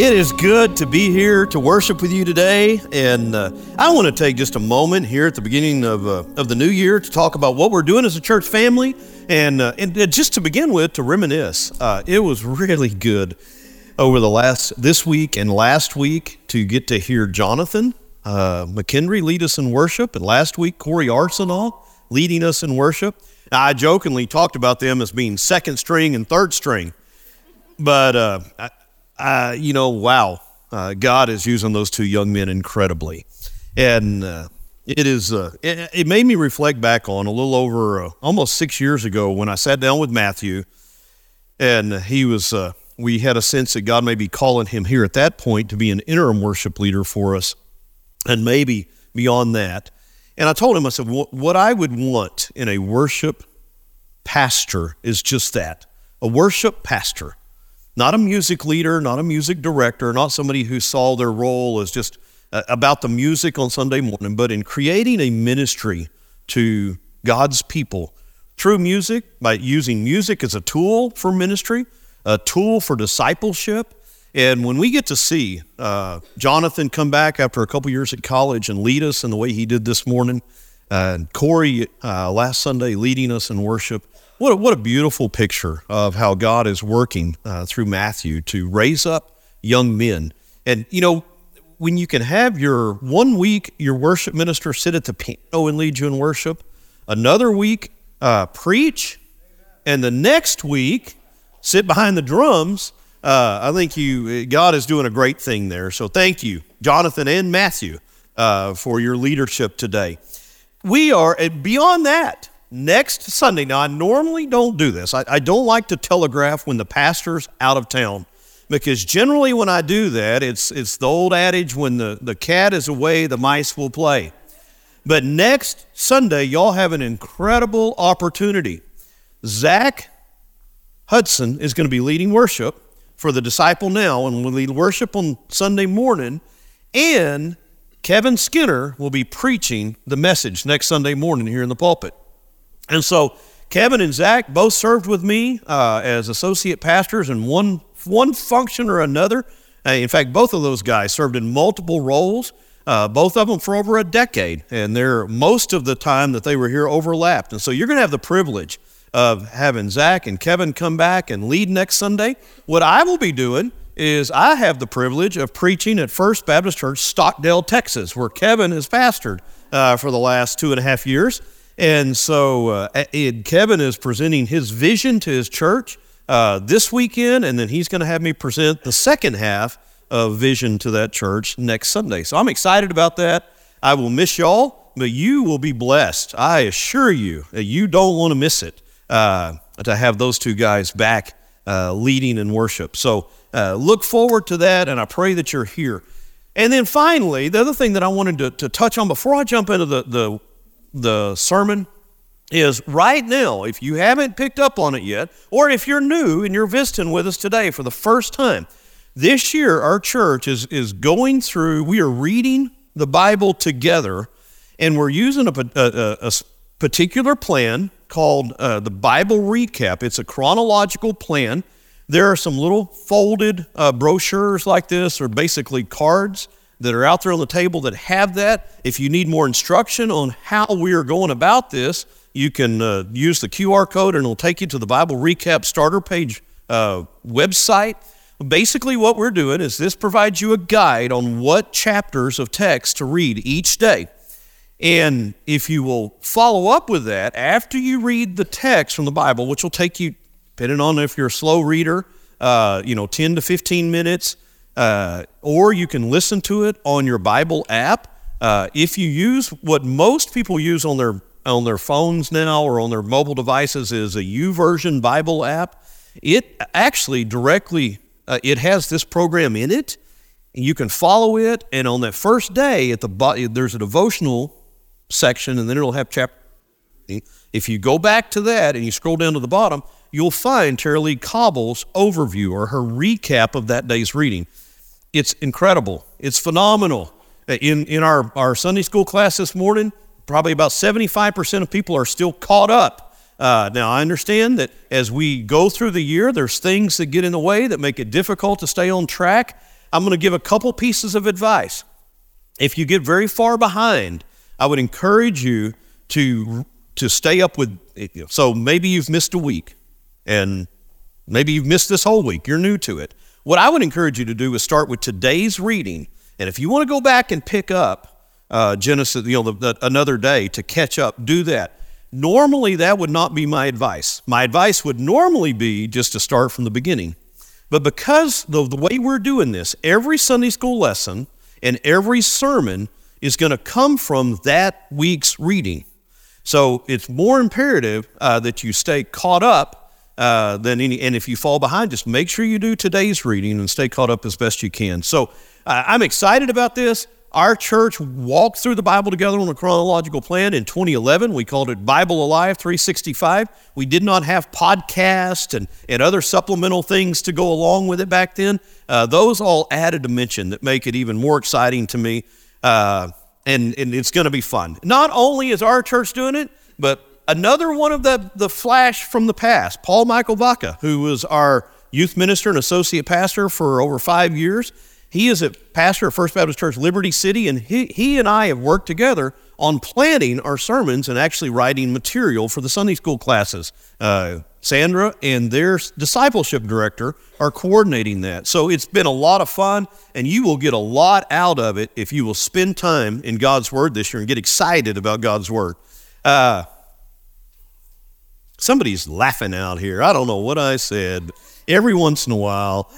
It is good to be here to worship with you today, and uh, I want to take just a moment here at the beginning of, uh, of the new year to talk about what we're doing as a church family, and, uh, and just to begin with, to reminisce. Uh, it was really good over the last this week and last week to get to hear Jonathan uh, McKendry lead us in worship, and last week Corey Arsenal leading us in worship. Now, I jokingly talked about them as being second string and third string, but uh, uh, you know, wow, uh, God is using those two young men incredibly. And uh, it is, uh, it, it, made me reflect back on a little over uh, almost six years ago when I sat down with Matthew and he was, uh, we had a sense that God may be calling him here at that point to be an interim worship leader for us and maybe beyond that. And I told him, I said, what I would want in a worship pastor is just that a worship pastor not a music leader, not a music director, not somebody who saw their role as just uh, about the music on Sunday morning, but in creating a ministry to God's people through music, by using music as a tool for ministry, a tool for discipleship. And when we get to see uh, Jonathan come back after a couple years at college and lead us in the way he did this morning, uh, and Corey uh, last Sunday leading us in worship, what a, what a beautiful picture of how God is working uh, through Matthew to raise up young men. And, you know, when you can have your one week, your worship minister sit at the piano and lead you in worship, another week, uh, preach, and the next week, sit behind the drums. Uh, I think you, God is doing a great thing there. So thank you, Jonathan and Matthew, uh, for your leadership today. We are, beyond that, next Sunday. Now, I normally don't do this. I, I, don't like to telegraph when the pastor's out of town because generally when I do that, it's, it's the old adage when the, the cat is away, the mice will play. But next Sunday, y'all have an incredible opportunity. Zach Hudson is going to be leading worship for the Disciple Now, and we'll lead worship on Sunday morning. And Kevin Skinner will be preaching the message next Sunday morning here in the pulpit. And so Kevin and Zach both served with me uh, as associate pastors in one, one function or another. Uh, in fact, both of those guys served in multiple roles, uh, both of them for over a decade. And they're, most of the time that they were here overlapped. And so you're going to have the privilege of having Zach and Kevin come back and lead next Sunday. What I will be doing is I have the privilege of preaching at First Baptist Church, Stockdale, Texas, where Kevin has pastored uh, for the last two and a half years. And so uh, Kevin is presenting his vision to his church uh, this weekend, and then he's going to have me present the second half of vision to that church next Sunday. So I'm excited about that. I will miss y'all, but you will be blessed. I assure you, you don't want to miss it uh, to have those two guys back uh, leading in worship. So uh, look forward to that, and I pray that you're here. And then finally, the other thing that I wanted to, to touch on before I jump into the, the the sermon is right now, if you haven't picked up on it yet, or if you're new and you're visiting with us today for the first time, this year our church is, is going through, we are reading the Bible together, and we're using a, a, a particular plan called uh, the Bible Recap. It's a chronological plan. There are some little folded uh, brochures like this, or basically cards that are out there on the table that have that. If you need more instruction on how we are going about this, you can uh, use the QR code and it'll take you to the Bible Recap Starter Page uh, website. Basically, what we're doing is this provides you a guide on what chapters of text to read each day. And if you will follow up with that after you read the text from the Bible, which will take you, depending on if you're a slow reader, uh, you know, 10 to 15 minutes, uh, or you can listen to it on your Bible app. Uh, if you use what most people use on their on their phones now or on their mobile devices is a YouVersion Bible app, it actually directly uh, it has this program in it. You can follow it, and on that first day, at the there's a devotional section, and then it'll have chapter. If you go back to that and you scroll down to the bottom, you'll find Tara-Leigh Cobble's overview or her recap of that day's reading. It's incredible. It's phenomenal. In, in our, our Sunday school class this morning, probably about 75% of people are still caught up. Uh, now, I understand that as we go through the year, there's things that get in the way that make it difficult to stay on track. I'm going to give a couple pieces of advice. If you get very far behind, I would encourage you to to stay up with. So maybe you've missed a week, and maybe you've missed this whole week. You're new to it. What I would encourage you to do is start with today's reading, and if you want to go back and pick up uh, Genesis, you know, the, the, another day to catch up, do that. Normally, that would not be my advice. My advice would normally be just to start from the beginning. But because the way we're doing this, every Sunday school lesson and every sermon is going to come from that week's reading. So it's more imperative uh, that you stay caught up uh, than any. And if you fall behind, just make sure you do today's reading and stay caught up as best you can. So uh, I'm excited about this. Our church walked through the Bible together on a chronological plan in 2011. We called it Bible Alive 365. We did not have podcasts and, and other supplemental things to go along with it back then. Uh, those all add a dimension that make it even more exciting to me. And, and it's going to be fun. Not only is our church doing it, but another one of the, the flash from the past, Paul Michael Vaca, who was our youth minister and associate pastor for over five years. He is a pastor at First Baptist Church Liberty City, and he, he and I have worked together on planning our sermons and actually writing material for the Sunday school classes. Uh, Sandra and their discipleship director are coordinating that. So it's been a lot of fun, and you will get a lot out of it if you will spend time in God's Word this year and get excited about God's Word. Uh, somebody's laughing out here. I don't know what I said. Every once in a while,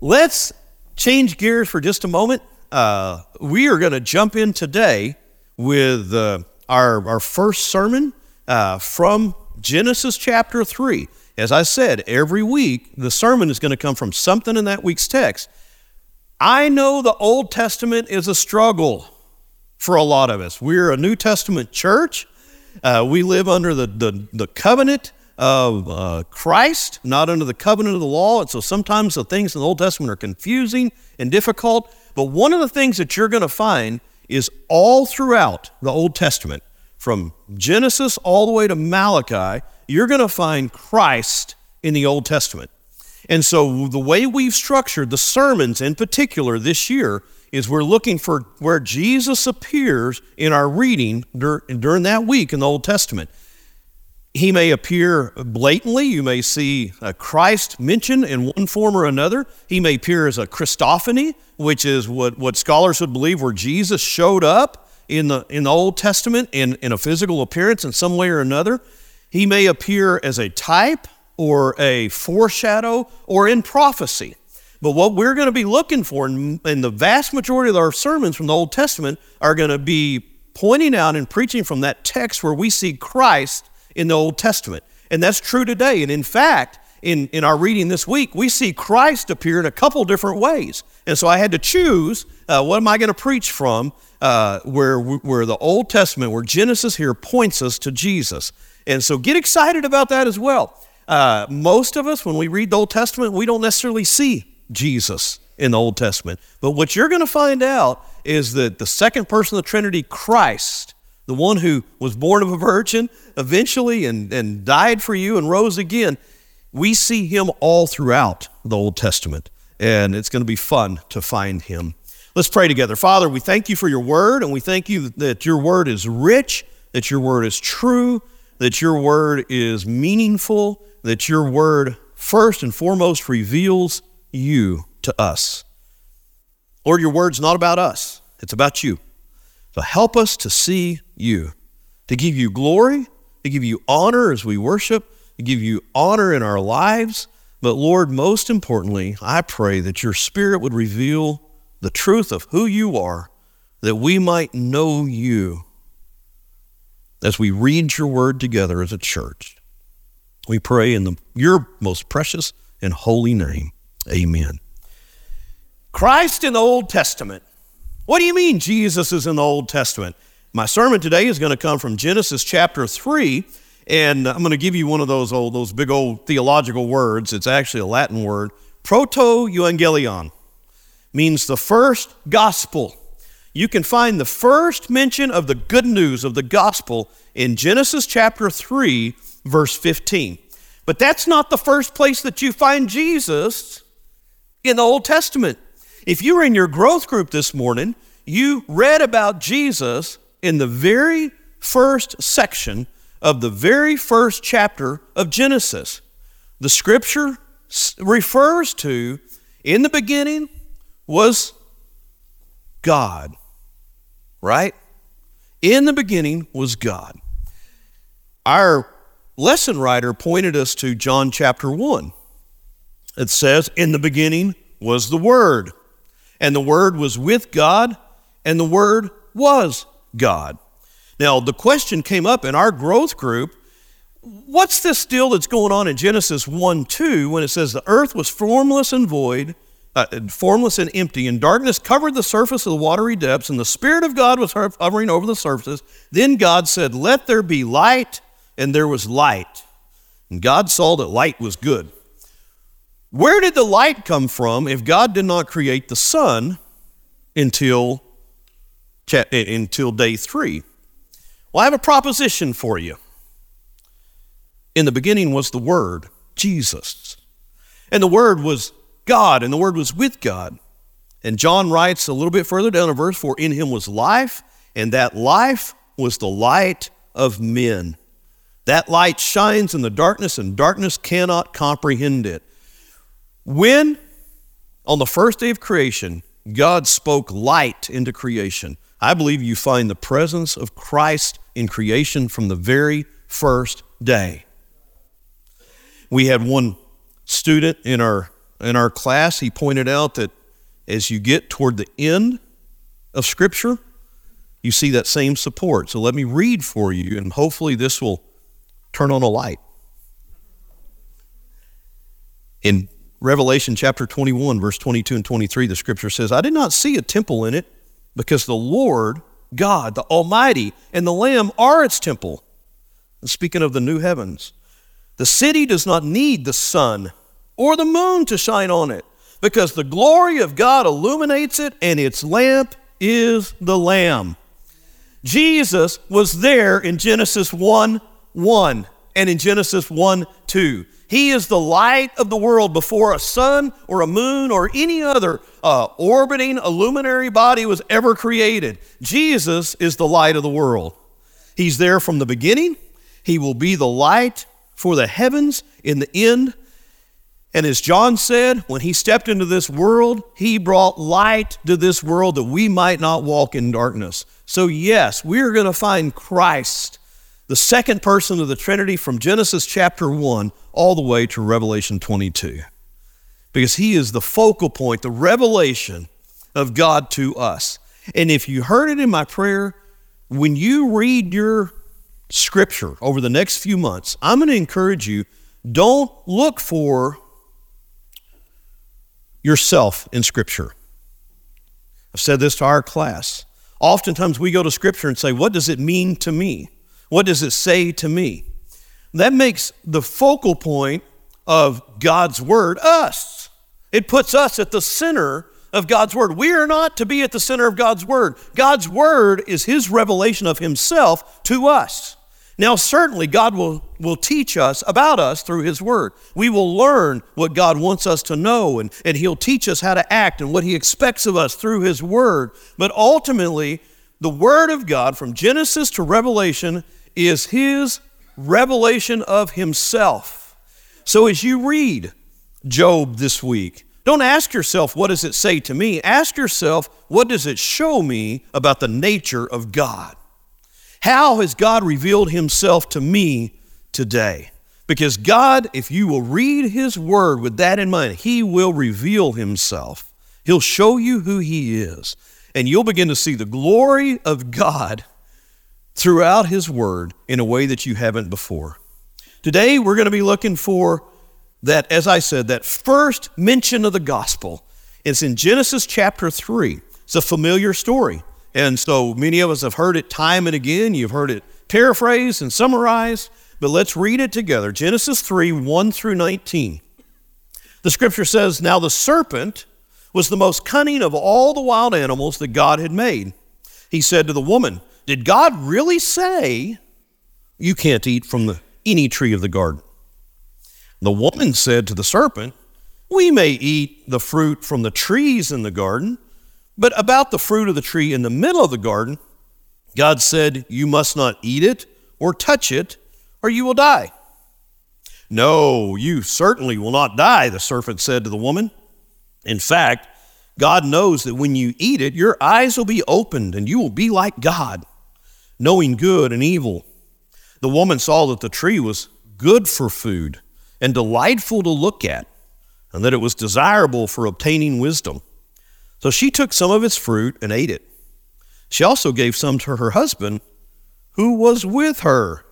Let's change gears for just a moment. Uh, we are going to jump in today with uh, our, our first sermon uh, from Genesis chapter 3. As I said, every week the sermon is going to come from something in that week's text. I know the Old Testament is a struggle for a lot of us. We're a New Testament church. Uh, we live under the, the, the covenant of uh, Christ, not under the covenant of the law. And so sometimes the things in the Old Testament are confusing and difficult. But one of the things that you're going to find is all throughout the Old Testament, from Genesis all the way to Malachi, you're going to find Christ in the Old Testament. And so the way we've structured the sermons in particular this year is we're looking for where Jesus appears in our reading during that week in the Old Testament. He may appear blatantly. You may see uh, Christ mentioned in one form or another. He may appear as a Christophany, which is what, what scholars would believe where Jesus showed up in the, in the Old Testament in, in a physical appearance in some way or another. He may appear as a type or a foreshadow or in prophecy. But what we're going to be looking for in, in the vast majority of our sermons from the Old Testament are going to be pointing out and preaching from that text where we see Christ in the Old Testament. And that's true today. And in fact, in, in our reading this week, we see Christ appear in a couple different ways. And so I had to choose uh, what am I going to preach from uh, where, where the Old Testament, where Genesis here points us to Jesus. And so get excited about that as well. Uh, most of us, when we read the Old Testament, we don't necessarily see Jesus in the Old Testament. But what you're going to find out is that the second person of the Trinity, Christ, the one who was born of a virgin eventually and, and died for you and rose again, we see him all throughout the Old Testament. And it's going to be fun to find him. Let's pray together. Father, we thank you for your word, and we thank you that your word is rich, that your word is true, that your word is meaningful, that your word first and foremost reveals you to us. Lord, your word's not about us, it's about you. So help us to see you, to give you glory, to give you honor as we worship, to give you honor in our lives. But Lord, most importantly, I pray that your Spirit would reveal the truth of who you are, that we might know you as we read your word together as a church. We pray in the, your most precious and holy name. Amen. Christ in the Old Testament what do you mean Jesus is in the Old Testament? My sermon today is going to come from Genesis chapter 3, and I'm going to give you one of those old, those big old theological words. It's actually a Latin word. Proto evangelion means the first gospel. You can find the first mention of the good news of the gospel in Genesis chapter 3, verse 15. But that's not the first place that you find Jesus in the Old Testament. If you were in your growth group this morning, you read about Jesus in the very first section of the very first chapter of Genesis. The scripture refers to in the beginning was God, right? In the beginning was God. Our lesson writer pointed us to John chapter 1. It says, In the beginning was the Word, and the Word was with God, and the Word was God. Now, the question came up in our growth group what's this deal that's going on in Genesis 1 2 when it says the earth was formless and void, uh, formless and empty, and darkness covered the surface of the watery depths, and the Spirit of God was hovering over the surface? Then God said, Let there be light, and there was light. And God saw that light was good. Where did the light come from if God did not create the sun until, eh, until day three? Well, I have a proposition for you. In the beginning was the Word, Jesus. And the Word was God, and the Word was with God. And John writes a little bit further down in verse For In him was life, and that life was the light of men. That light shines in the darkness, and darkness cannot comprehend it. When, on the first day of creation, God spoke light into creation, I believe you find the presence of Christ in creation from the very first day. We had one student in our, in our class, he pointed out that as you get toward the end of Scripture, you see that same support. So let me read for you, and hopefully this will turn on a light. In Revelation chapter 21, verse 22 and 23, the scripture says, I did not see a temple in it because the Lord, God, the Almighty, and the Lamb are its temple. And speaking of the new heavens, the city does not need the sun or the moon to shine on it because the glory of God illuminates it and its lamp is the Lamb. Jesus was there in Genesis 1 1 and in Genesis 1 2. He is the light of the world before a sun or a moon or any other uh, orbiting luminary body was ever created. Jesus is the light of the world. He's there from the beginning. He will be the light for the heavens in the end. And as John said, when he stepped into this world, he brought light to this world that we might not walk in darkness. So, yes, we're going to find Christ the second person of the Trinity from Genesis chapter 1 all the way to Revelation 22. Because he is the focal point, the revelation of God to us. And if you heard it in my prayer, when you read your scripture over the next few months, I'm going to encourage you don't look for yourself in scripture. I've said this to our class. Oftentimes we go to scripture and say, What does it mean to me? What does it say to me? That makes the focal point of God's Word us. It puts us at the center of God's Word. We are not to be at the center of God's Word. God's Word is His revelation of Himself to us. Now, certainly, God will, will teach us about us through His Word. We will learn what God wants us to know, and, and He'll teach us how to act and what He expects of us through His Word. But ultimately, the Word of God from Genesis to Revelation is his revelation of himself. So as you read Job this week, don't ask yourself, what does it say to me? Ask yourself, what does it show me about the nature of God? How has God revealed himself to me today? Because God, if you will read his word with that in mind, he will reveal himself. He'll show you who he is. And you'll begin to see the glory of God throughout His Word in a way that you haven't before. Today, we're going to be looking for that, as I said, that first mention of the gospel. It's in Genesis chapter 3. It's a familiar story. And so many of us have heard it time and again. You've heard it paraphrased and summarized, but let's read it together. Genesis 3 1 through 19. The scripture says, Now the serpent was the most cunning of all the wild animals that God had made. He said to the woman, did God really say you can't eat from the, any tree of the garden? The woman said to the serpent, We may eat the fruit from the trees in the garden, but about the fruit of the tree in the middle of the garden, God said, You must not eat it or touch it, or you will die. No, you certainly will not die, the serpent said to the woman. In fact, God knows that when you eat it, your eyes will be opened and you will be like God, knowing good and evil. The woman saw that the tree was good for food and delightful to look at, and that it was desirable for obtaining wisdom. So she took some of its fruit and ate it. She also gave some to her husband, who was with her,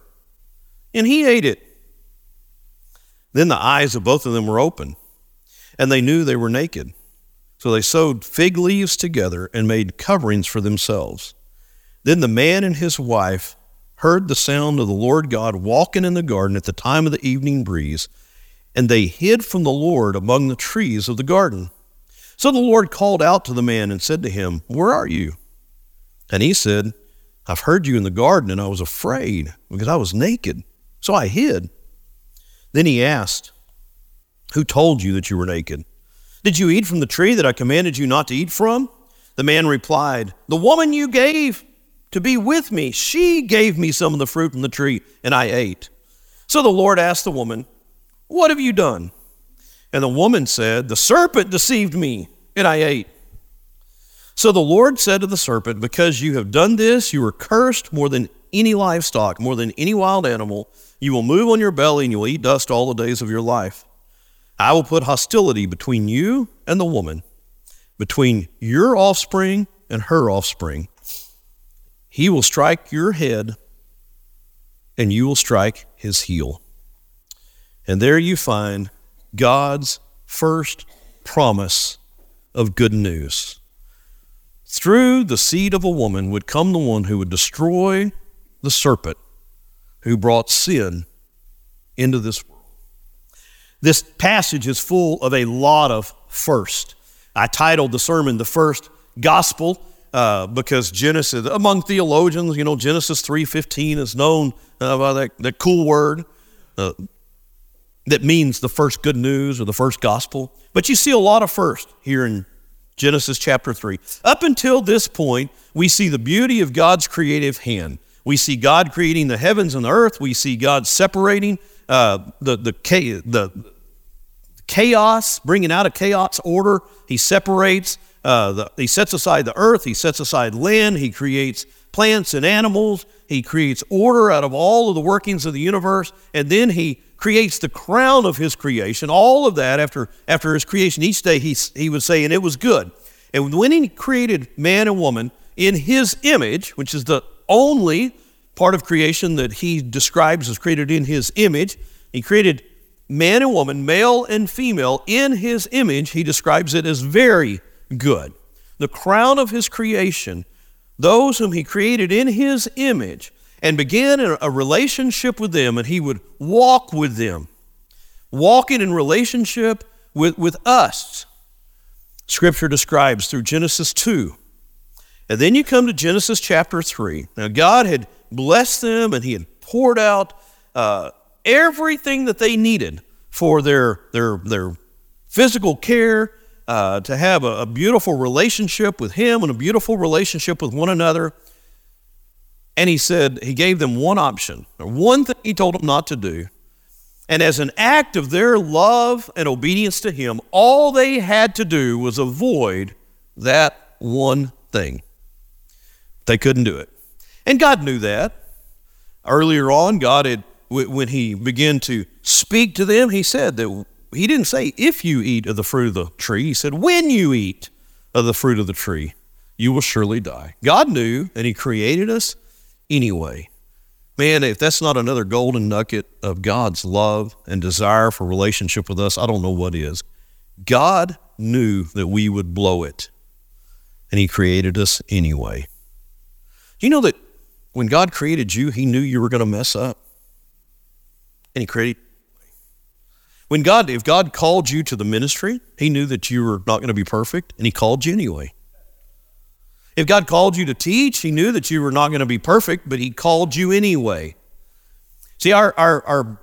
and he ate it. Then the eyes of both of them were open, and they knew they were naked. So they sewed fig leaves together and made coverings for themselves. Then the man and his wife heard the sound of the Lord God walking in the garden at the time of the evening breeze, and they hid from the Lord among the trees of the garden. So the Lord called out to the man and said to him, Where are you? And he said, I've heard you in the garden, and I was afraid because I was naked, so I hid. Then he asked, Who told you that you were naked? Did you eat from the tree that I commanded you not to eat from? The man replied, The woman you gave to be with me, she gave me some of the fruit from the tree, and I ate. So the Lord asked the woman, What have you done? And the woman said, The serpent deceived me, and I ate. So the Lord said to the serpent, Because you have done this, you are cursed more than any livestock, more than any wild animal. You will move on your belly and you will eat dust all the days of your life. I will put hostility between you and the woman, between your offspring and her offspring. He will strike your head, and you will strike his heel. And there you find God's first promise of good news. Through the seed of a woman would come the one who would destroy the serpent who brought sin into this world. This passage is full of a lot of first. I titled the sermon The First Gospel uh, because Genesis, among theologians, you know, Genesis 3.15 is known uh, by that, that cool word uh, that means the first good news or the first gospel. But you see a lot of first here in Genesis chapter 3. Up until this point, we see the beauty of God's creative hand. We see God creating the heavens and the earth. We see God separating uh, the, the, the chaos, bringing out of chaos order. He separates, uh, the, he sets aside the earth, he sets aside land, he creates plants and animals, he creates order out of all of the workings of the universe, and then he creates the crown of his creation. All of that after, after his creation, each day he, he would say, and it was good. And when he created man and woman in his image, which is the only part of creation that he describes as created in his image. He created man and woman, male and female, in his image. He describes it as very good. The crown of his creation, those whom he created in his image, and began a relationship with them, and he would walk with them, walking in relationship with, with us. Scripture describes through Genesis 2 and then you come to Genesis chapter 3. Now, God had blessed them and He had poured out uh, everything that they needed for their, their, their physical care, uh, to have a, a beautiful relationship with Him and a beautiful relationship with one another. And He said, He gave them one option, or one thing He told them not to do. And as an act of their love and obedience to Him, all they had to do was avoid that one thing. They couldn't do it. And God knew that. Earlier on, God had, when He began to speak to them, He said that He didn't say, if you eat of the fruit of the tree. He said, when you eat of the fruit of the tree, you will surely die. God knew, and He created us anyway. Man, if that's not another golden nugget of God's love and desire for relationship with us, I don't know what is. God knew that we would blow it, and He created us anyway. You know that when God created you, He knew you were going to mess up? And He created. When God, if God called you to the ministry, He knew that you were not going to be perfect, and He called you anyway. If God called you to teach, He knew that you were not going to be perfect, but He called you anyway. See, our, our, our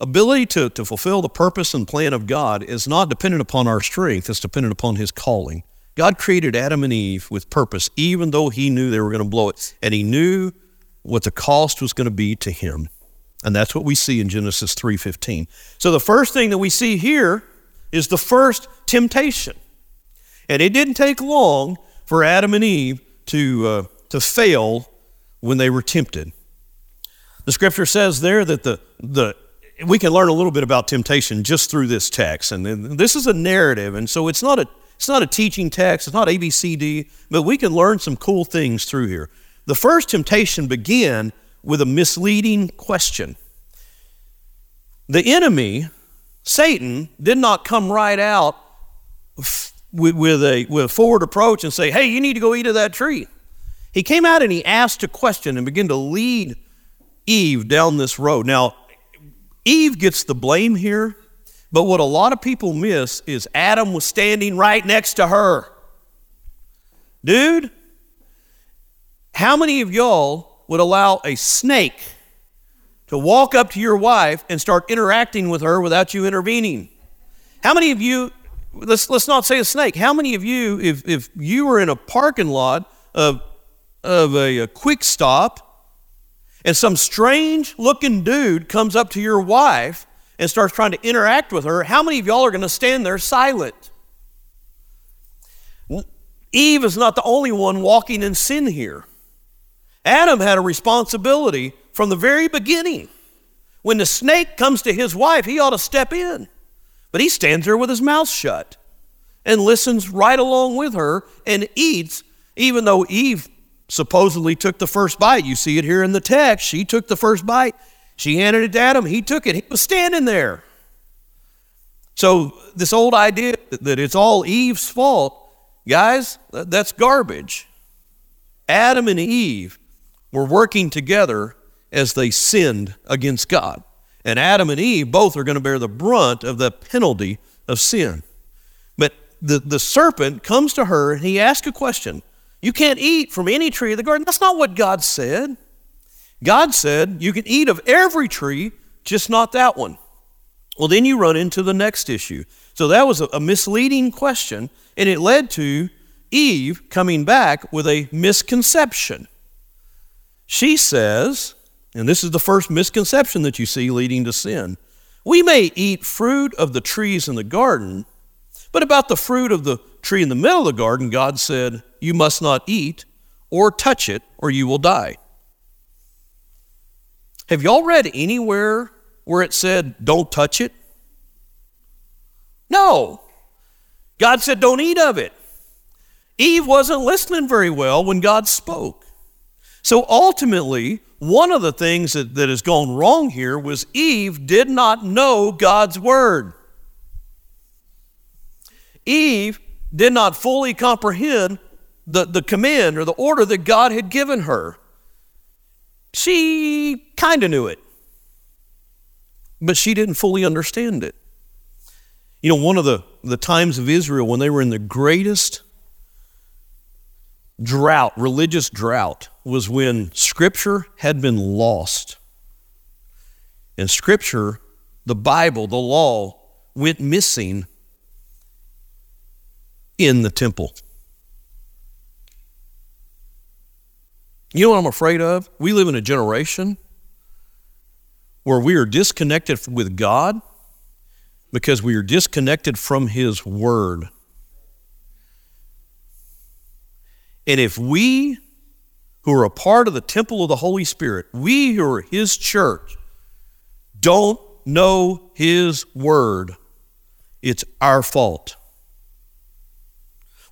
ability to, to fulfill the purpose and plan of God is not dependent upon our strength, it's dependent upon His calling. God created Adam and Eve with purpose, even though He knew they were going to blow it. And He knew what the cost was going to be to Him. And that's what we see in Genesis 3:15. So the first thing that we see here is the first temptation. And it didn't take long for Adam and Eve to, uh, to fail when they were tempted. The scripture says there that the, the we can learn a little bit about temptation just through this text. And this is a narrative, and so it's not a it's not a teaching text, it's not ABCD, but we can learn some cool things through here. The first temptation began with a misleading question. The enemy, Satan, did not come right out with, with, a, with a forward approach and say, hey, you need to go eat of that tree. He came out and he asked a question and began to lead Eve down this road. Now, Eve gets the blame here, but what a lot of people miss is Adam was standing right next to her. Dude, how many of y'all would allow a snake to walk up to your wife and start interacting with her without you intervening? How many of you, let's, let's not say a snake, how many of you, if, if you were in a parking lot of, of a, a quick stop and some strange looking dude comes up to your wife and starts trying to interact with her, how many of y'all are going to stand there silent? Eve is not the only one walking in sin here. Adam had a responsibility from the very beginning. When the snake comes to his wife, he ought to step in. But he stands there with his mouth shut and listens right along with her and eats, even though Eve supposedly took the first bite. You see it here in the text. She took the first bite. She handed it to Adam. He took it. He was standing there. So, this old idea that it's all Eve's fault, guys, that's garbage. Adam and Eve were working together as they sinned against God. And Adam and Eve both are going to bear the brunt of the penalty of sin. But the, the serpent comes to her and he asks a question you can't eat from any tree of the garden. That's not what God said. God said you can eat of every tree, just not that one. Well, then you run into the next issue. So that was a, misleading question, and it led to Eve coming back with a misconception. She says, and this is the first misconception that you see leading to sin we may eat fruit of the trees in the garden, but about the fruit of the tree in the middle of the garden, God said, You must not eat or touch it, or you will die. Have y'all read anywhere where it said, Don't touch it? No. God said, Don't eat of it. Eve wasn't listening very well when God spoke. So ultimately, one of the things that, that has gone wrong here was Eve did not know God's word. Eve did not fully comprehend the, the command or the order that God had given her. She kind of knew it, but she didn't fully understand it. You know, one of the, the times of Israel when they were in the greatest drought, religious drought, was when Scripture had been lost. And Scripture, the Bible, the law, went missing in the temple. You know what I'm afraid of? We live in a generation where we are disconnected with God because we are disconnected from His Word. And if we who are a part of the temple of the Holy Spirit, we who are His church, don't know His Word, it's our fault.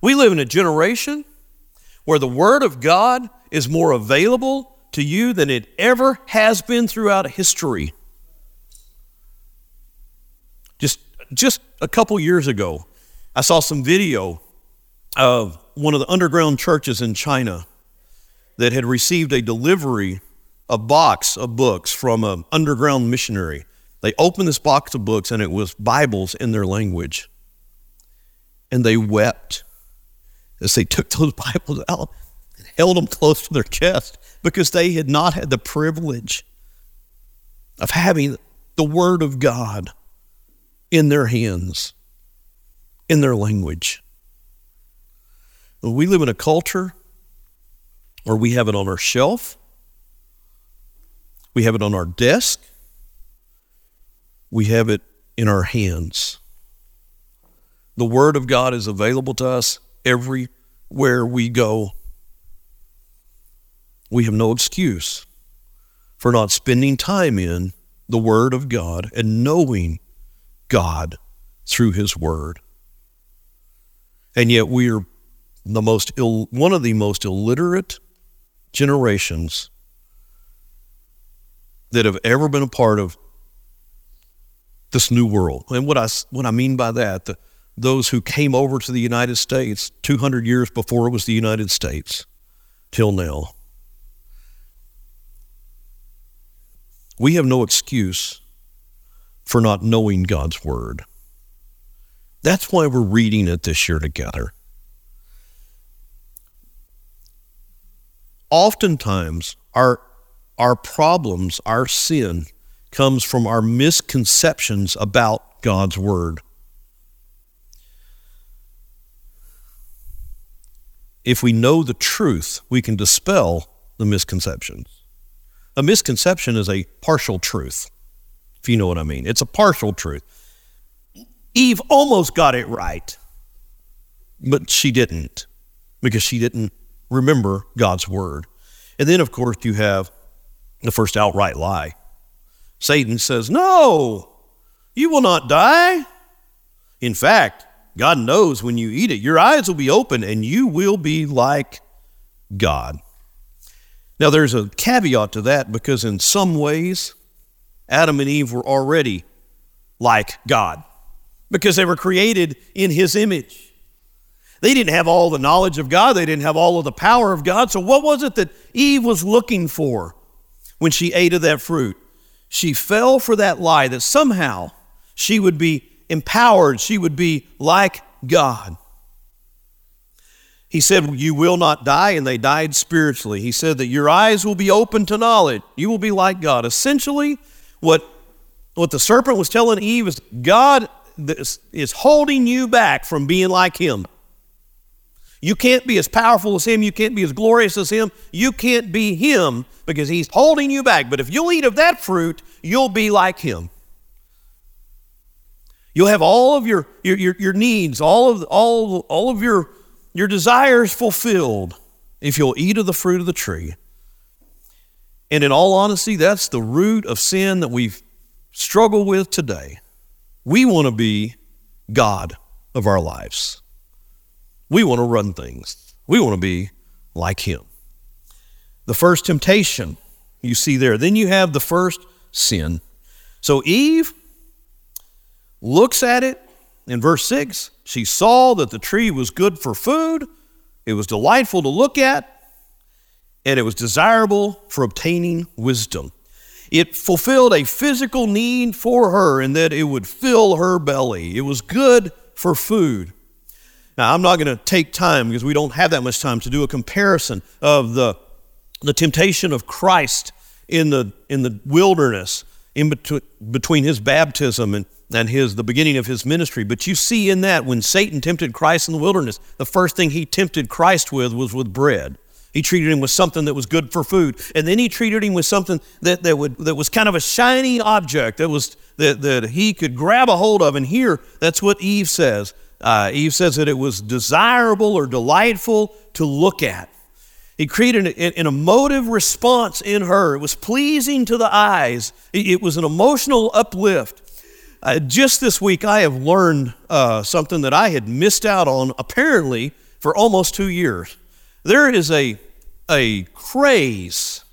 We live in a generation where the Word of God is more available to you than it ever has been throughout history. Just, just a couple years ago, I saw some video of one of the underground churches in China that had received a delivery, a box of books from an underground missionary. They opened this box of books and it was Bibles in their language. And they wept as they took those Bibles out and held them close to their chest because they had not had the privilege of having the Word of God in their hands, in their language. We live in a culture where we have it on our shelf, we have it on our desk, we have it in our hands. The Word of God is available to us everywhere we go. We have no excuse for not spending time in the Word of God and knowing God through His Word. And yet we are the most Ill, one of the most illiterate generations that have ever been a part of this new world. And what I, what I mean by that, the, those who came over to the United States 200 years before it was the United States till now. We have no excuse for not knowing God's Word. That's why we're reading it this year together. Oftentimes, our, our problems, our sin, comes from our misconceptions about God's Word. If we know the truth, we can dispel the misconceptions. A misconception is a partial truth, if you know what I mean. It's a partial truth. Eve almost got it right, but she didn't because she didn't remember God's word. And then, of course, you have the first outright lie. Satan says, No, you will not die. In fact, God knows when you eat it, your eyes will be open and you will be like God. Now, there's a caveat to that because, in some ways, Adam and Eve were already like God because they were created in His image. They didn't have all the knowledge of God, they didn't have all of the power of God. So, what was it that Eve was looking for when she ate of that fruit? she fell for that lie that somehow she would be empowered, she would be like God. He said, You will not die, and they died spiritually. He said that your eyes will be open to knowledge. You will be like God. Essentially, what, what the serpent was telling Eve is God is holding you back from being like Him. You can't be as powerful as him. You can't be as glorious as him. You can't be him because he's holding you back. But if you'll eat of that fruit, you'll be like him. You'll have all of your, your, your, your needs, all of, all, all of your, your desires fulfilled if you'll eat of the fruit of the tree. And in all honesty, that's the root of sin that we struggle with today. We want to be God of our lives. We want to run things, we want to be like Him. The first temptation you see there. Then you have the first sin. So Eve looks at it in verse 6. She saw that the tree was good for food, it was delightful to look at, and it was desirable for obtaining wisdom. It fulfilled a physical need for her in that it would fill her belly. It was good for food. Now, I'm not going to take time because we don't have that much time to do a comparison of the, the temptation of Christ in the, in the wilderness in between, between his baptism and, and his, the beginning of his ministry. But you see in that when Satan tempted Christ in the wilderness, the first thing he tempted Christ with was with bread. He treated him with something that was good for food. And then he treated him with something that, that, would, that was kind of a shiny object that, was, that, that he could grab a hold of. And here, that's what Eve says. Uh, Eve says that it was desirable or delightful to look at. He created an, an emotive response in her. It was pleasing to the eyes, it, it was an emotional uplift. Uh, just this week, I have learned uh, something that I had missed out on apparently for almost two years. There is a, a craze,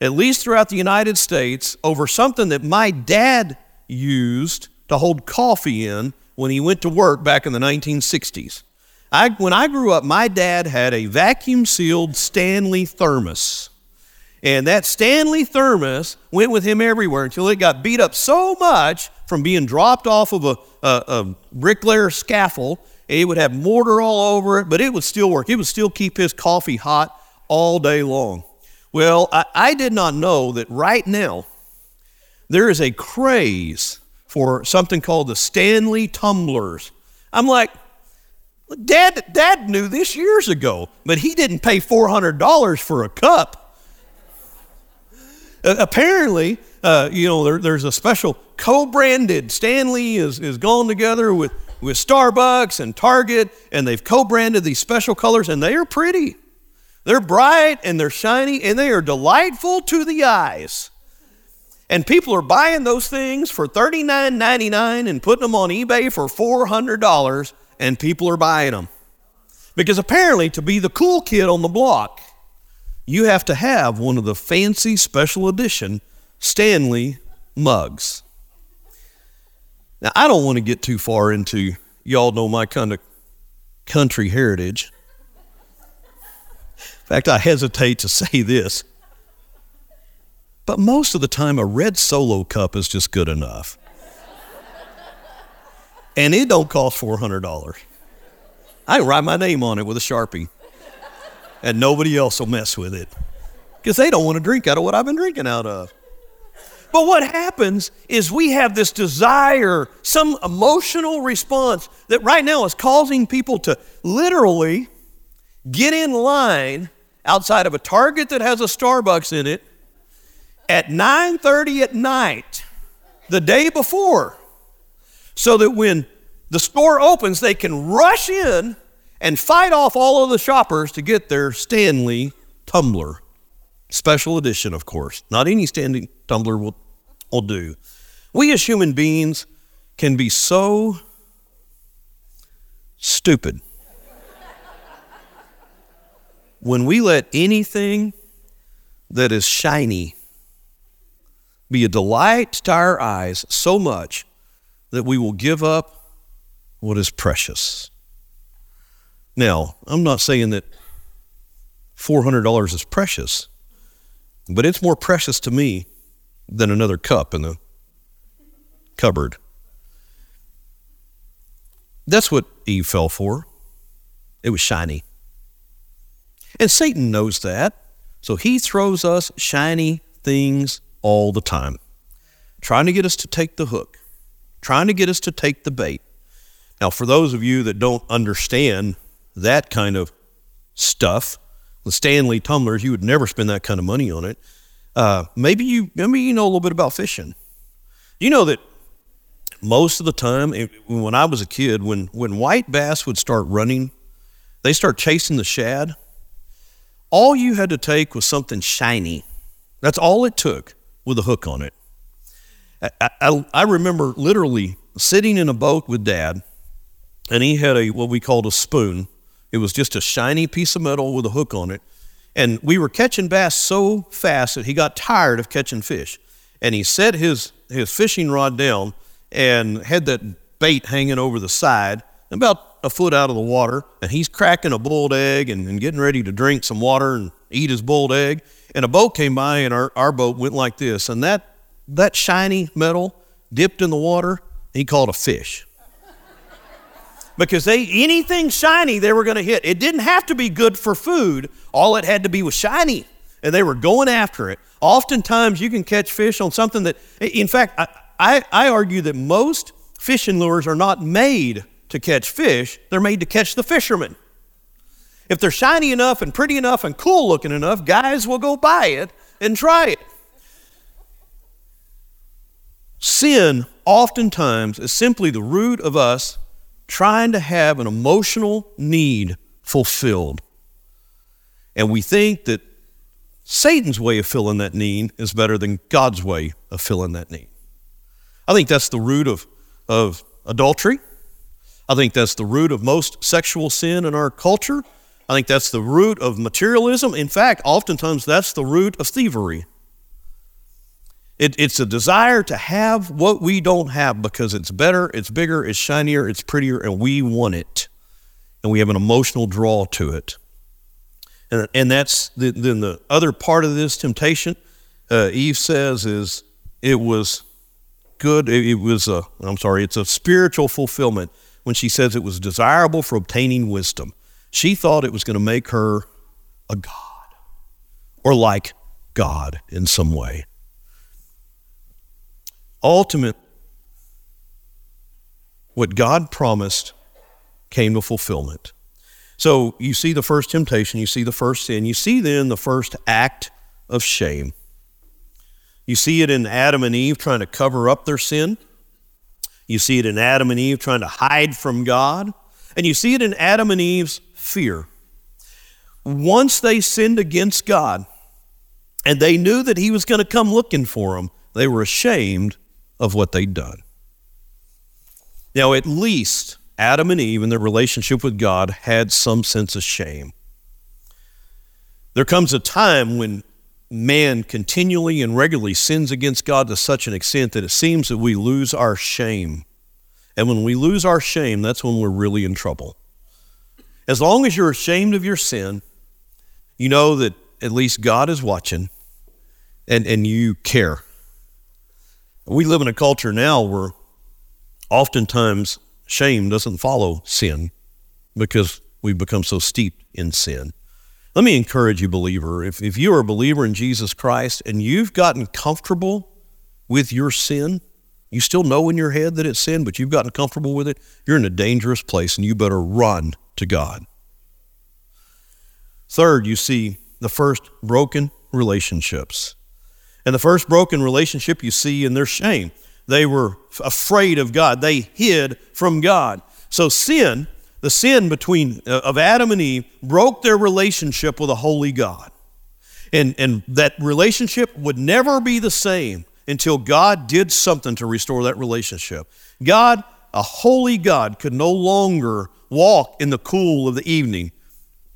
at least throughout the United States, over something that my dad used to hold coffee in when he went to work back in the 1960s. I, when I grew up, my dad had a vacuum sealed Stanley thermos. And that Stanley thermos went with him everywhere until it got beat up so much from being dropped off of a, a, a bricklayer scaffold. It would have mortar all over it, but it would still work. It would still keep his coffee hot all day long. Well, I, I did not know that right now there is a craze for something called the Stanley tumblers. I'm like, Dad, Dad knew this years ago, but he didn't pay $400 for a cup. Uh, apparently, uh, you know, there, there's a special co-branded. Stanley is, is gone together with, with Starbucks and Target, and they've co-branded these special colors, and they are pretty. They're bright and they're shiny, and they are delightful to the eyes. And people are buying those things for $39.99 and putting them on eBay for $400, and people are buying them. Because apparently, to be the cool kid on the block, you have to have one of the fancy special edition Stanley mugs. Now, I don't want to get too far into, y'all know my kind of country heritage. In fact, I hesitate to say this. But most of the time, a red solo cup is just good enough. and it don't cost $400. I write my name on it with a Sharpie. And nobody else will mess with it. Because they don't want to drink out of what I've been drinking out of. But what happens is we have this desire, some emotional response that right now is causing people to literally get in line outside of a Target that has a Starbucks in it at 9:30 at night the day before so that when the store opens they can rush in and fight off all of the shoppers to get their Stanley tumbler. Special edition, of course. Not any Stanley tumbler will, will do. We as human beings can be so stupid when we let anything that is shiny be a delight to our eyes so much that we will give up what is precious. Now, I'm not saying that $400 is precious, but it's more precious to me than another cup in the cupboard. That's what Eve fell for. It was shiny. And Satan knows that. So he throws us shiny things all the time, trying to get us to take the hook, trying to get us to take the bait. Now, for those of you that don't understand that kind of stuff, the Stanley tumblers, you would never spend that kind of money on it. Uh, maybe you maybe you know a little bit about fishing. You know that most of the time, when I was a kid, when when white bass would start running, they start chasing the shad. All you had to take was something shiny. That's all it took with a hook on it. I, I, I remember literally sitting in a boat with Dad, and he had a what we called a spoon. It was just a shiny piece of metal with a hook on it. And we were catching bass so fast that he got tired of catching fish. And he set his, his fishing rod down and had that bait hanging over the side, about a foot out of the water. And he's cracking a boiled egg and, and getting ready to drink some water and eat his boiled egg. And a boat came by, and our, our boat went like this. And that, that shiny metal dipped in the water, he caught a fish because they anything shiny they were going to hit. It didn't have to be good for food. All it had to be was shiny, and they were going after it. Oftentimes, you can catch fish on something that, in fact, I, I, I argue that most fishing lures are not made to catch fish. They're made to catch the fishermen. If they're shiny enough and pretty enough and cool looking enough, guys will go buy it and try it. Sin oftentimes is simply the root of us trying to have an emotional need fulfilled. And we think that Satan's way of filling that need is better than God's way of filling that need. I think that's the root of, of adultery. I think that's the root of most sexual sin in our culture. I think that's the root of materialism. In fact, oftentimes that's the root of thievery. It, it's a desire to have what we don't have because it's better, it's bigger, it's shinier, it's prettier, and we want it. And we have an emotional draw to it. And, and that's the, then the other part of this temptation, uh, Eve says, is it was good. It, it was a, I'm sorry, it's a spiritual fulfillment when she says it was desirable for obtaining wisdom. She thought it was going to make her a God or like God in some way. ultimate, what God promised came to fulfillment. So you see the first temptation, you see the first sin, you see then the first act of shame. You see it in Adam and Eve trying to cover up their sin. You see it in Adam and Eve trying to hide from God. And you see it in Adam and Eve's fear. Once they sinned against God and they knew that He was going to come looking for them, they were ashamed of what they'd done. Now, at least Adam and Eve in their relationship with God had some sense of shame. There comes a time when man continually and regularly sins against God to such an extent that it seems that we lose our shame. And when we lose our shame, that's when we're really in trouble. As long as you're ashamed of your sin, you know that at least God is watching and, and you care. We live in a culture now where oftentimes shame doesn't follow sin because we've become so steeped in sin. Let me encourage you, believer, if, if you are a believer in Jesus Christ and you've gotten comfortable with your sin, you still know in your head that it's sin, but you've gotten comfortable with it, you're in a dangerous place and you better run to God. Third, you see the first broken relationships. And the first broken relationship you see in their shame. They were afraid of God, they hid from God. So sin the sin between uh, of Adam and Eve broke their relationship with a holy God. And, and that relationship would never be the same until God did something to restore that relationship. God, a holy God, could no longer walk in the cool of the evening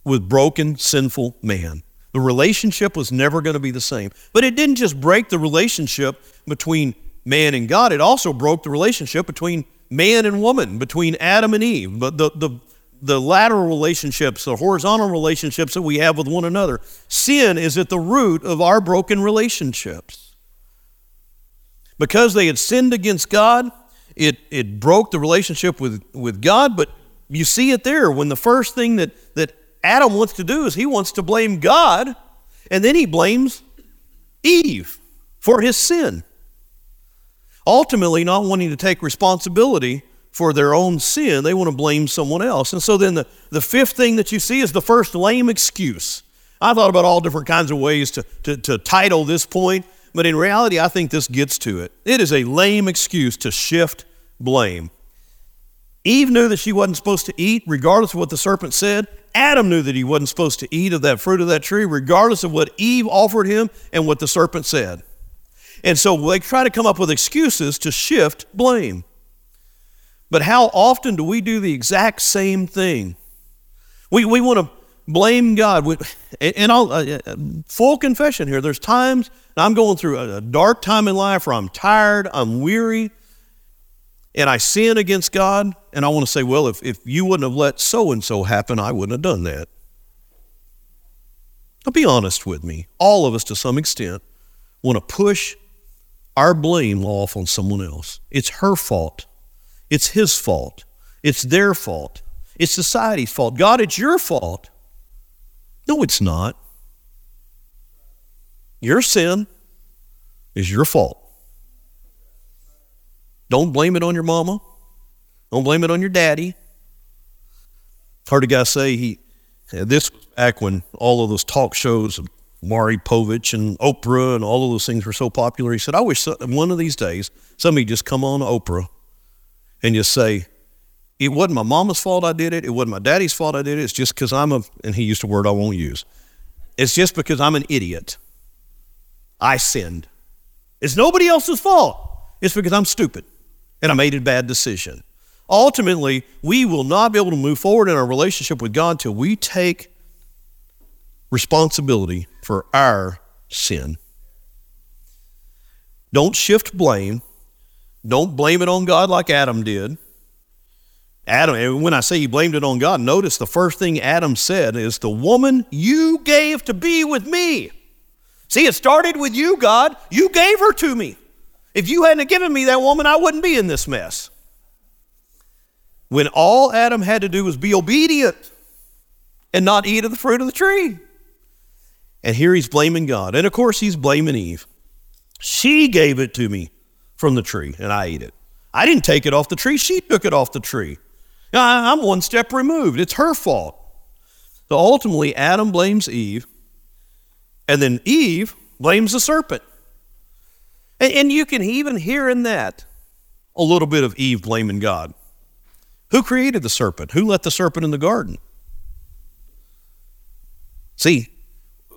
with broken, sinful man. The relationship was never going to be the same. But it didn't just break the relationship between man and God, it also broke the relationship between man and woman, between Adam and Eve, but the, the, the lateral relationships, the horizontal relationships that we have with one another. Sin is at the root of our broken relationships. Because they had sinned against God, it, it broke the relationship with, with God, but you see it there when the first thing that, that Adam wants to do is he wants to blame God, and then he blames Eve for his sin ultimately not wanting to take responsibility for their own sin. They want to blame someone else. And so then the, the fifth thing that you see is the first lame excuse. I thought about all different kinds of ways to, to, to title this point, but in reality, I think this gets to it. It is a lame excuse to shift blame. Eve knew that she wasn't supposed to eat, regardless of what the serpent said. Adam knew that he wasn't supposed to eat of that fruit of that tree, regardless of what Eve offered him and what the serpent said. And so they try to come up with excuses to shift blame. But how often do we do the exact same thing? We, we want to blame God. We, and I'll, uh, uh, full confession here, there's times I'm going through a, a dark time in life where I'm tired, I'm weary, and I sin against God, and I want to say, well, if, if you wouldn't have let so and so happen, I wouldn't have done that. Now, be honest with me. All of us, to some extent, want to push our blame off on someone else. It's her fault. It's his fault. It's their fault. It's society's fault. God, it's your fault. No, it's not. Your sin is your fault. Don't blame it on your mama. Don't blame it on your daddy. Heard a guy say he this back when all of those talk shows Maury Povich and Oprah and all of those things were so popular. He said, I wish one of these days somebody just come on Oprah and just say, it wasn't my mama's fault I did it. It wasn't my daddy's fault I did it. It's just because I'm a, and he used a word I won't use. It's just because I'm an idiot. I sinned. It's nobody else's fault. It's because I'm stupid and I made a bad decision. Ultimately, we will not be able to move forward in our relationship with God until we take responsibility for our sin. Don't shift blame. Don't blame it on God like Adam did. Adam, and when I say he blamed it on God, notice the first thing Adam said is, The woman you gave to be with me. See, it started with you, God. You gave her to me. If you hadn't given me that woman, I wouldn't be in this mess. When all Adam had to do was be obedient and not eat of the fruit of the tree. And here he's blaming God. And of course, he's blaming Eve. She gave it to me. from the tree and I ate it. I didn't take it off the tree, she took it off the tree. I'm one step removed. It's her fault. So ultimately, Adam blames Eve, and then Eve blames the serpent. And, you can even hear in that a little bit of Eve blaming God. Who created the serpent? Who let the serpent in the garden? See,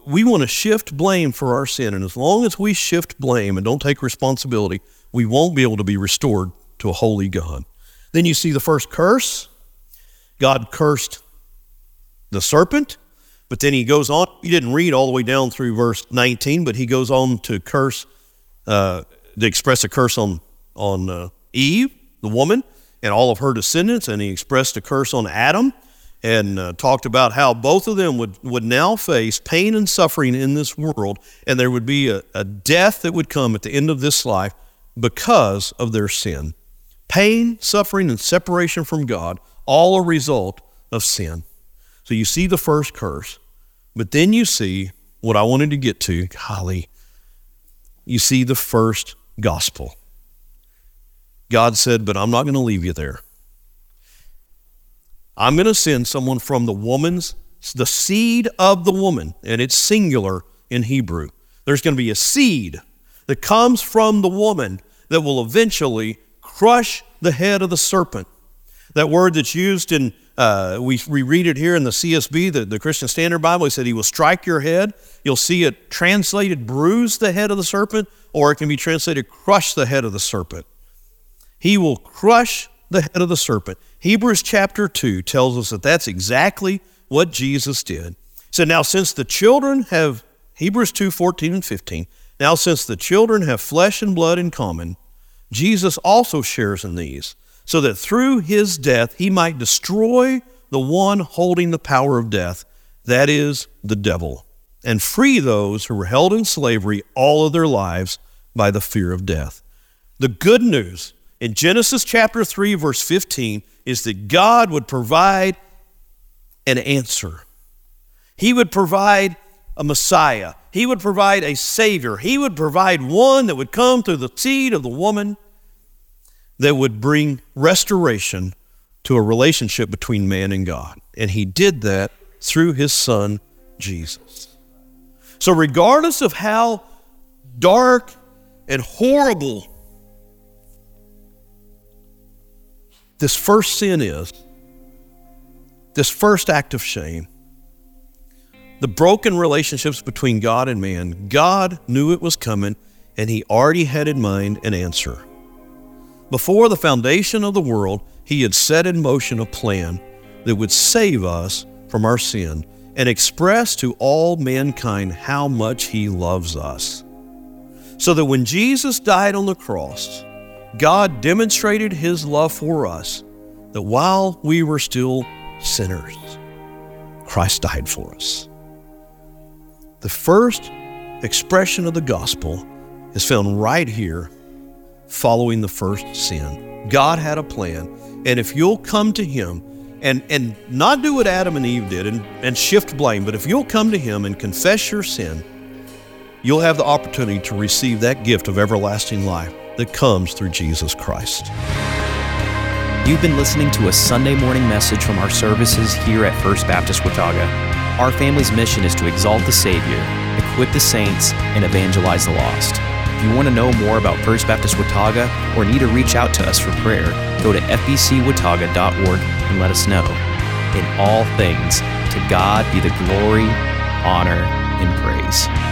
we want to shift blame for our sin. And as long as we shift blame and don't take responsibility, we won't be able to be restored to a holy God. Then you see the first curse. God cursed the serpent, but then he goes on. You didn't read all the way down through verse 19, but he goes on to curse, uh, to express a curse on, on uh, Eve, the woman, and all of her descendants, and he expressed a curse on Adam and uh, talked about how both of them would, would now face pain and suffering in this world, and there would be a, a death that would come at the end of this life because of their sin. Pain, suffering, and separation from God, all a result of sin. So you see the first curse, but then you see what I wanted to get to, golly, you see the first gospel. God said, But I'm not going to leave you there. I'm going to send someone from the woman's, the seed of the woman, and it's singular in Hebrew. There's going to be a seed that comes from the woman that will eventually crush the head of the serpent. That word that's used in, uh, we, we read it here in the CSB, the, the Christian Standard Bible. He said, He will strike your head. You'll see it translated, bruise the head of the serpent, or it can be translated, crush the head of the serpent. He will crush the head of the serpent. Hebrews chapter 2 tells us that that's exactly what Jesus did. So now, since the children have, Hebrews 2 14 and 15, now since the children have flesh and blood in common, Jesus also shares in these, so that through his death he might destroy the one holding the power of death, that is, the devil, and free those who were held in slavery all of their lives by the fear of death. The good news in Genesis chapter 3, verse 15, is that God would provide an answer. He would provide a Messiah. He would provide a Savior. He would provide one that would come through the seed of the woman that would bring restoration to a relationship between man and God. And He did that through His Son, Jesus. So, regardless of how dark and horrible this first sin is, this first act of shame, the broken relationships between God and man, God knew it was coming and He already had in mind an answer. Before the foundation of the world, He had set in motion a plan that would save us from our sin and express to all mankind how much He loves us. So that when Jesus died on the cross, God demonstrated his love for us that while we were still sinners, Christ died for us. The first expression of the gospel is found right here following the first sin. God had a plan, and if you'll come to him and, and not do what Adam and Eve did and, and shift blame, but if you'll come to him and confess your sin, you'll have the opportunity to receive that gift of everlasting life that comes through Jesus Christ. You've been listening to a Sunday morning message from our services here at First Baptist Watauga. Our family's mission is to exalt the Savior, equip the saints, and evangelize the lost. If you want to know more about First Baptist Watauga or need to reach out to us for prayer, go to fbcwatauga.org and let us know. In all things, to God be the glory, honor, and praise.